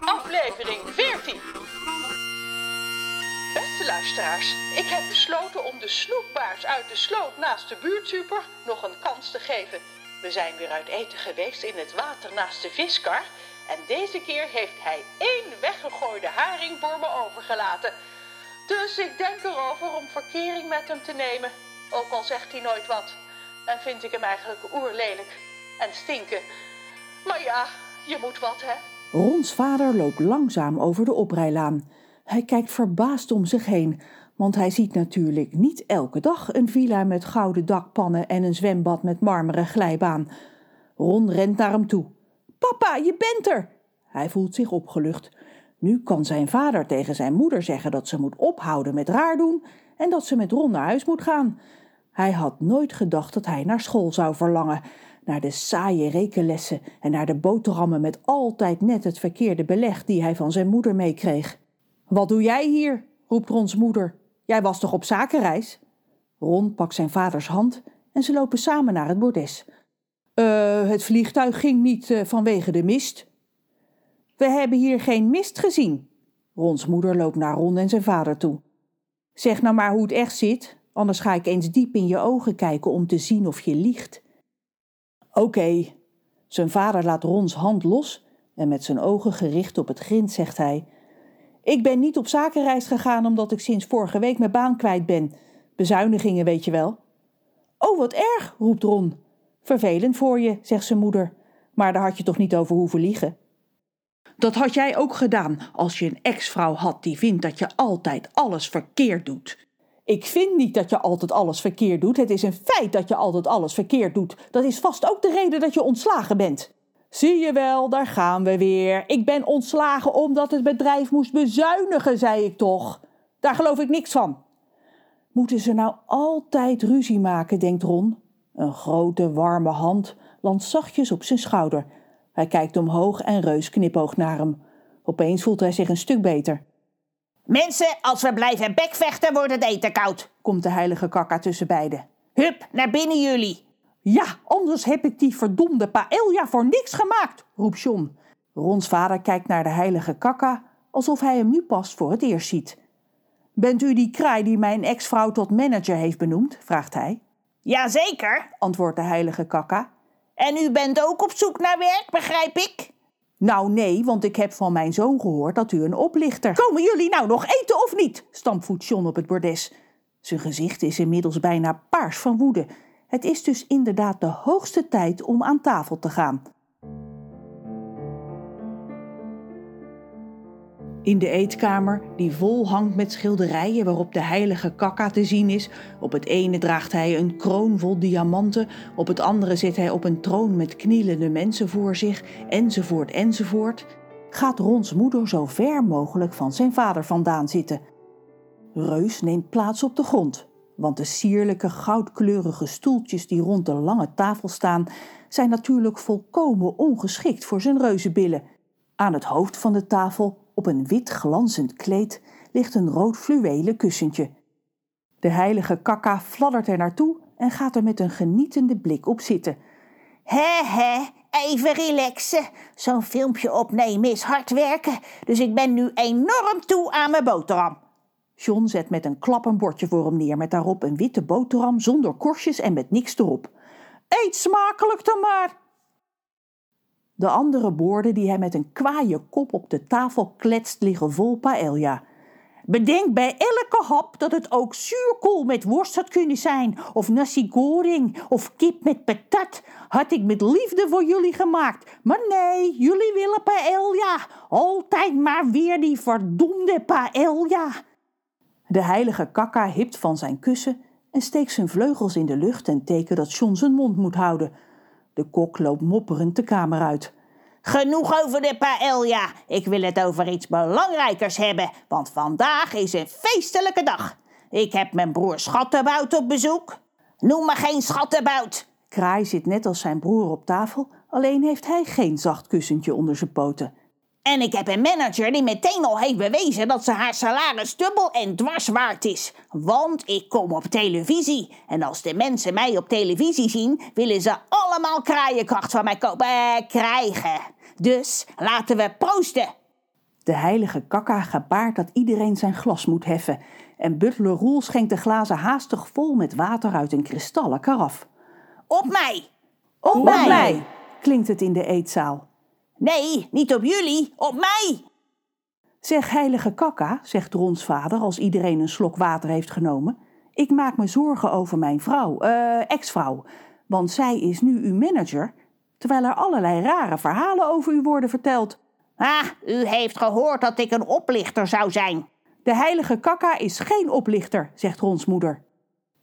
aflevering 14. Beste luisteraars, ik heb besloten om de snoekbaars uit de sloot naast de buurtsuper nog een kans te geven. We zijn weer uit eten geweest in het water naast de viskar. En deze keer heeft hij één weggegooide haring voor me overgelaten. Dus ik denk erover om verkering met hem te nemen. Ook al zegt hij nooit wat. En vind ik hem eigenlijk oerlelijk en stinken. Maar ja, je moet wat, hè? Rons vader loopt langzaam over de oprijlaan. Hij kijkt verbaasd om zich heen, want hij ziet natuurlijk niet elke dag een villa met gouden dakpannen en een zwembad met marmeren glijbaan. Ron rent naar hem toe. Papa, je bent er! Hij voelt zich opgelucht. Nu kan zijn vader tegen zijn moeder zeggen dat ze moet ophouden met raar doen en dat ze met Ron naar huis moet gaan. Hij had nooit gedacht dat hij naar school zou verlangen, naar de saaie rekenlessen en naar de boterhammen met altijd net het verkeerde beleg die hij van zijn moeder meekreeg. Wat doe jij hier? roept Rons moeder. Jij was toch op zakenreis? Ron pakt zijn vaders hand en ze lopen samen naar het bordes. Uh, het vliegtuig ging niet uh, vanwege de mist. We hebben hier geen mist gezien. Rons moeder loopt naar Ron en zijn vader toe. Zeg nou maar hoe het echt zit, anders ga ik eens diep in je ogen kijken om te zien of je liegt. Oké. Zijn vader laat Rons hand los en met zijn ogen gericht op het grind zegt hij: Ik ben niet op zakenreis gegaan omdat ik sinds vorige week mijn baan kwijt ben. Bezuinigingen, weet je wel. Oh, wat erg, roept Ron. Vervelend voor je, zegt zijn moeder. Maar daar had je toch niet over hoeven liegen? Dat had jij ook gedaan als je een ex-vrouw had die vindt dat je altijd alles verkeerd doet. Ik vind niet dat je altijd alles verkeerd doet. Het is een feit dat je altijd alles verkeerd doet. Dat is vast ook de reden dat je ontslagen bent. Zie je wel, daar gaan we weer. Ik ben ontslagen omdat het bedrijf moest bezuinigen, zei ik toch. Daar geloof ik niks van. Moeten ze nou altijd ruzie maken, denkt Ron. Een grote, warme hand landt zachtjes op zijn schouder. Hij kijkt omhoog en Reus knipoogt naar hem. Opeens voelt hij zich een stuk beter. Mensen, als we blijven bekvechten, wordt het eten koud, komt de heilige kakka tussen beiden. Hup, naar binnen jullie. Ja, anders heb ik die verdomde paella voor niks gemaakt, roept John. Rons vader kijkt naar de heilige kakka alsof hij hem nu pas voor het eerst ziet. Bent u die kraai die mijn ex-vrouw tot manager heeft benoemd? vraagt hij. Jazeker, antwoordt de heilige kakka. En u bent ook op zoek naar werk, begrijp ik? Nou nee, want ik heb van mijn zoon gehoord dat u een oplichter... Komen jullie nou nog eten of niet? stampvoet John op het bordes. Zijn gezicht is inmiddels bijna paars van woede. Het is dus inderdaad de hoogste tijd om aan tafel te gaan. In de eetkamer, die vol hangt met schilderijen waarop de heilige kakka te zien is. Op het ene draagt hij een kroon vol diamanten, op het andere zit hij op een troon met knielende mensen voor zich, enzovoort, enzovoort. Gaat Rons moeder zo ver mogelijk van zijn vader vandaan zitten. Reus neemt plaats op de grond, want de sierlijke goudkleurige stoeltjes die rond de lange tafel staan, zijn natuurlijk volkomen ongeschikt voor zijn reuzenbillen. Aan het hoofd van de tafel op een wit glanzend kleed ligt een rood fluwelen kussentje. De heilige kakka fladdert er naartoe en gaat er met een genietende blik op zitten. Hé, hé, even relaxen. Zo'n filmpje opnemen is hard werken, dus ik ben nu enorm toe aan mijn boterham. John zet met een klap een bordje voor hem neer met daarop een witte boterham zonder korstjes en met niks erop. Eet smakelijk dan maar, de andere borden die hij met een kwaaie kop op de tafel kletst liggen vol paella. Bedenk bij elke hap dat het ook zuurkool met worst had kunnen zijn, of nasi goreng, of kip met patat. Had ik met liefde voor jullie gemaakt. Maar nee, jullie willen paella. Altijd maar weer die verdomde paella. De heilige kakka hipt van zijn kussen en steekt zijn vleugels in de lucht ten teken dat John zijn mond moet houden. De kok loopt mopperend de kamer uit. Genoeg over de paella. Ik wil het over iets belangrijkers hebben, want vandaag is een feestelijke dag. Ik heb mijn broer Schattenbout op bezoek. Noem me geen Schattenbout. Kraai zit net als zijn broer op tafel, alleen heeft hij geen zacht kussentje onder zijn poten. En ik heb een manager die meteen al heeft bewezen dat ze haar salaris dubbel en dwars waard is. Want ik kom op televisie. En als de mensen mij op televisie zien, willen ze allemaal kraaienkracht van mij kopen, eh, krijgen. Dus laten we proosten. De heilige kakka gebaart dat iedereen zijn glas moet heffen. En butler Roel schenkt de glazen haastig vol met water uit een kristallen karaf. Op mij! Op, mij! klinkt het in de eetzaal. Nee, niet op jullie, op mij! Zeg heilige kakka, zegt Rons vader als iedereen een slok water heeft genomen. Ik maak me zorgen over mijn vrouw, eh, ex-vrouw. Want zij is nu uw manager, terwijl er allerlei rare verhalen over u worden verteld. Ah, u heeft gehoord dat ik een oplichter zou zijn. De heilige kakka is geen oplichter, zegt Rons moeder.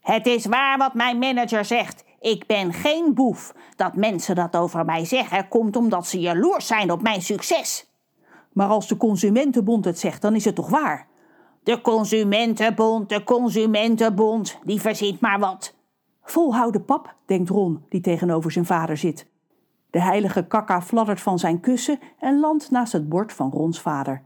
Het is waar wat mijn manager zegt. Ik ben geen boef. Dat mensen dat over mij zeggen, komt omdat ze jaloers zijn op mijn succes. Maar als de Consumentenbond het zegt, dan is het toch waar? De Consumentenbond, de Consumentenbond, die verzint maar wat. Volhouden pap, denkt Ron, die tegenover zijn vader zit. De heilige kakka fladdert van zijn kussen en landt naast het bord van Rons vader.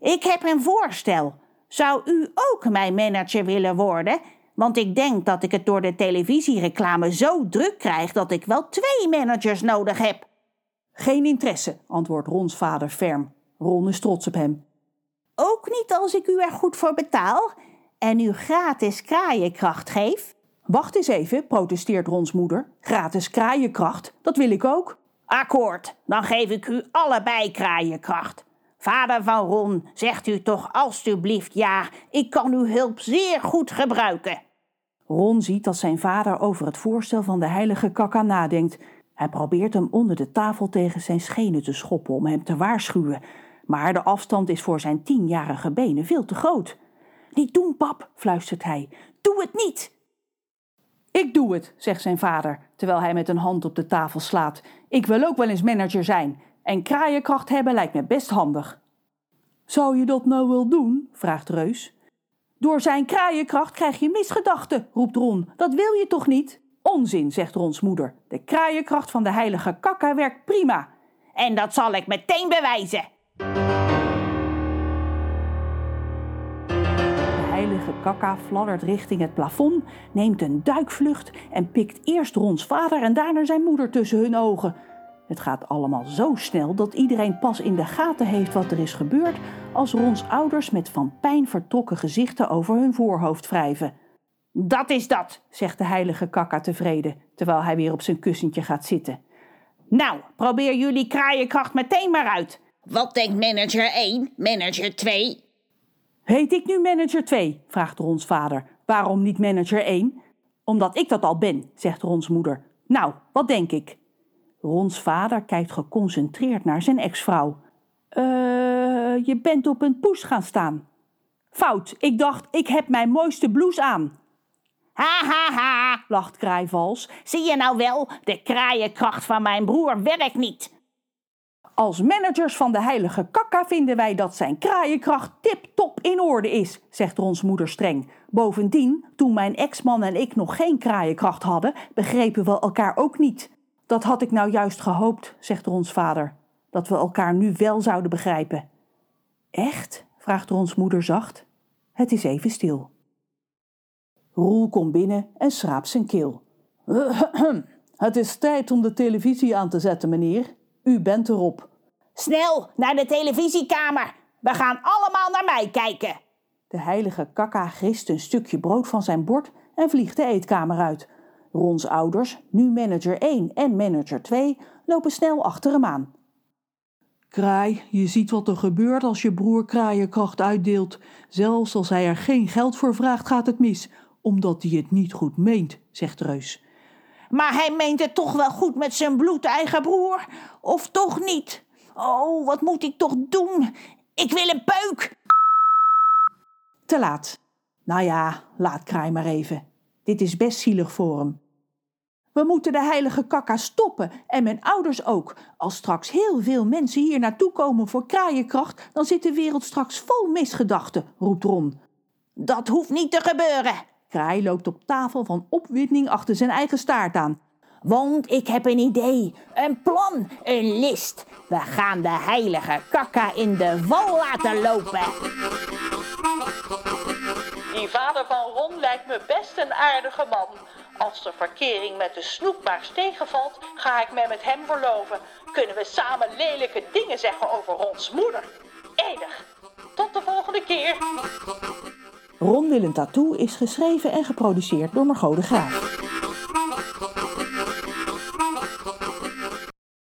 Ik heb een voorstel. Zou u ook mijn manager willen worden? Want ik denk dat ik het door de televisiereclame zo druk krijg dat ik wel twee managers nodig heb. Geen interesse, antwoordt Rons vader ferm. Ron is trots op hem. Ook niet als ik u er goed voor betaal en u gratis kraaienkracht geef? Wacht eens even, protesteert Rons moeder. Gratis kraaienkracht, dat wil ik ook. Akkoord, dan geef ik u allebei kraaienkracht. Vader van Ron, zegt u toch alstublieft ja, ik kan uw hulp zeer goed gebruiken. Ron ziet dat zijn vader over het voorstel van de heilige kakka nadenkt. Hij probeert hem onder de tafel tegen zijn schenen te schoppen om hem te waarschuwen. Maar de afstand is voor zijn tienjarige benen veel te groot. Niet doen, pap, fluistert hij. Doe het niet! Ik doe het, zegt zijn vader, terwijl hij met een hand op de tafel slaat. Ik wil ook wel eens manager zijn. En kraaienkracht hebben lijkt me best handig. Zou je dat nou wel doen? vraagt Reus. Door zijn kraaienkracht krijg je misgedachten, roept Ron. Dat wil je toch niet? Onzin, zegt Rons moeder. De kraaienkracht van de heilige kakka werkt prima. En dat zal ik meteen bewijzen. De heilige kakka fladdert richting het plafond, neemt een duikvlucht en pikt eerst Rons vader en daarna zijn moeder tussen hun ogen. Het gaat allemaal zo snel dat iedereen pas in de gaten heeft wat er is gebeurd als Rons ouders met van pijn vertrokken gezichten over hun voorhoofd wrijven. Dat is dat, zegt de heilige kakka tevreden, terwijl hij weer op zijn kussentje gaat zitten. Nou, probeer jullie kraaienkracht meteen maar uit. Wat denkt manager 1, manager 2? Heet ik nu manager 2? vraagt Rons vader. Waarom niet manager 1? Omdat ik dat al ben, zegt Rons moeder. Nou, wat denk ik? Rons vader kijkt geconcentreerd naar zijn ex-vrouw. Eh, je bent op een poes gaan staan. Fout, ik dacht, ik heb mijn mooiste blouse aan. Ha ha ha, lacht Kraaivals. Zie je nou wel, de kraaienkracht van mijn broer werkt niet. Als managers van de heilige kakka vinden wij dat zijn kraaienkracht tip-top in orde is, zegt Rons moeder streng. Bovendien, toen mijn ex-man en ik nog geen kraaienkracht hadden, begrepen we elkaar ook niet. Dat had ik nou juist gehoopt, zegt Rons vader, dat we elkaar nu wel zouden begrijpen. Echt? vraagt Rons moeder zacht. Het is even stil. Roel komt binnen en schraapt zijn keel. Het is tijd om de televisie aan te zetten, meneer. U bent erop. Snel, naar de televisiekamer. We gaan allemaal naar mij kijken. De heilige kakka grist een stukje brood van zijn bord en vliegt de eetkamer uit. Rons ouders, nu manager 1 en manager 2, lopen snel achter hem aan. Kraai, je ziet wat er gebeurt als je broer kraaienkracht uitdeelt. Zelfs als hij er geen geld voor vraagt, gaat het mis, omdat hij het niet goed meent, zegt Reus. Maar hij meent het toch wel goed met zijn bloedeigen broer? Of toch niet? Oh, wat moet ik toch doen? Ik wil een peuk! Te laat. Nou ja, laat Kraai maar even. Dit is best zielig voor hem. We moeten de heilige kakka stoppen en mijn ouders ook. Als straks heel veel mensen hier naartoe komen voor kraaienkracht, dan zit de wereld straks vol misgedachten, roept Ron. Dat hoeft niet te gebeuren. Kraai loopt op tafel van opwinding achter zijn eigen staart aan. Want ik heb een idee, een plan, een list. We gaan de heilige kakka in de wal laten lopen. Die vader van Ron lijkt me best een aardige man. Als de verkering met de snoekbaars tegenvalt, ga ik me met hem verloven. Kunnen we samen lelijke dingen zeggen over Rons moeder. Enig. Tot de volgende keer. Ron wil een tattoo is geschreven en geproduceerd door Margot de Graaf.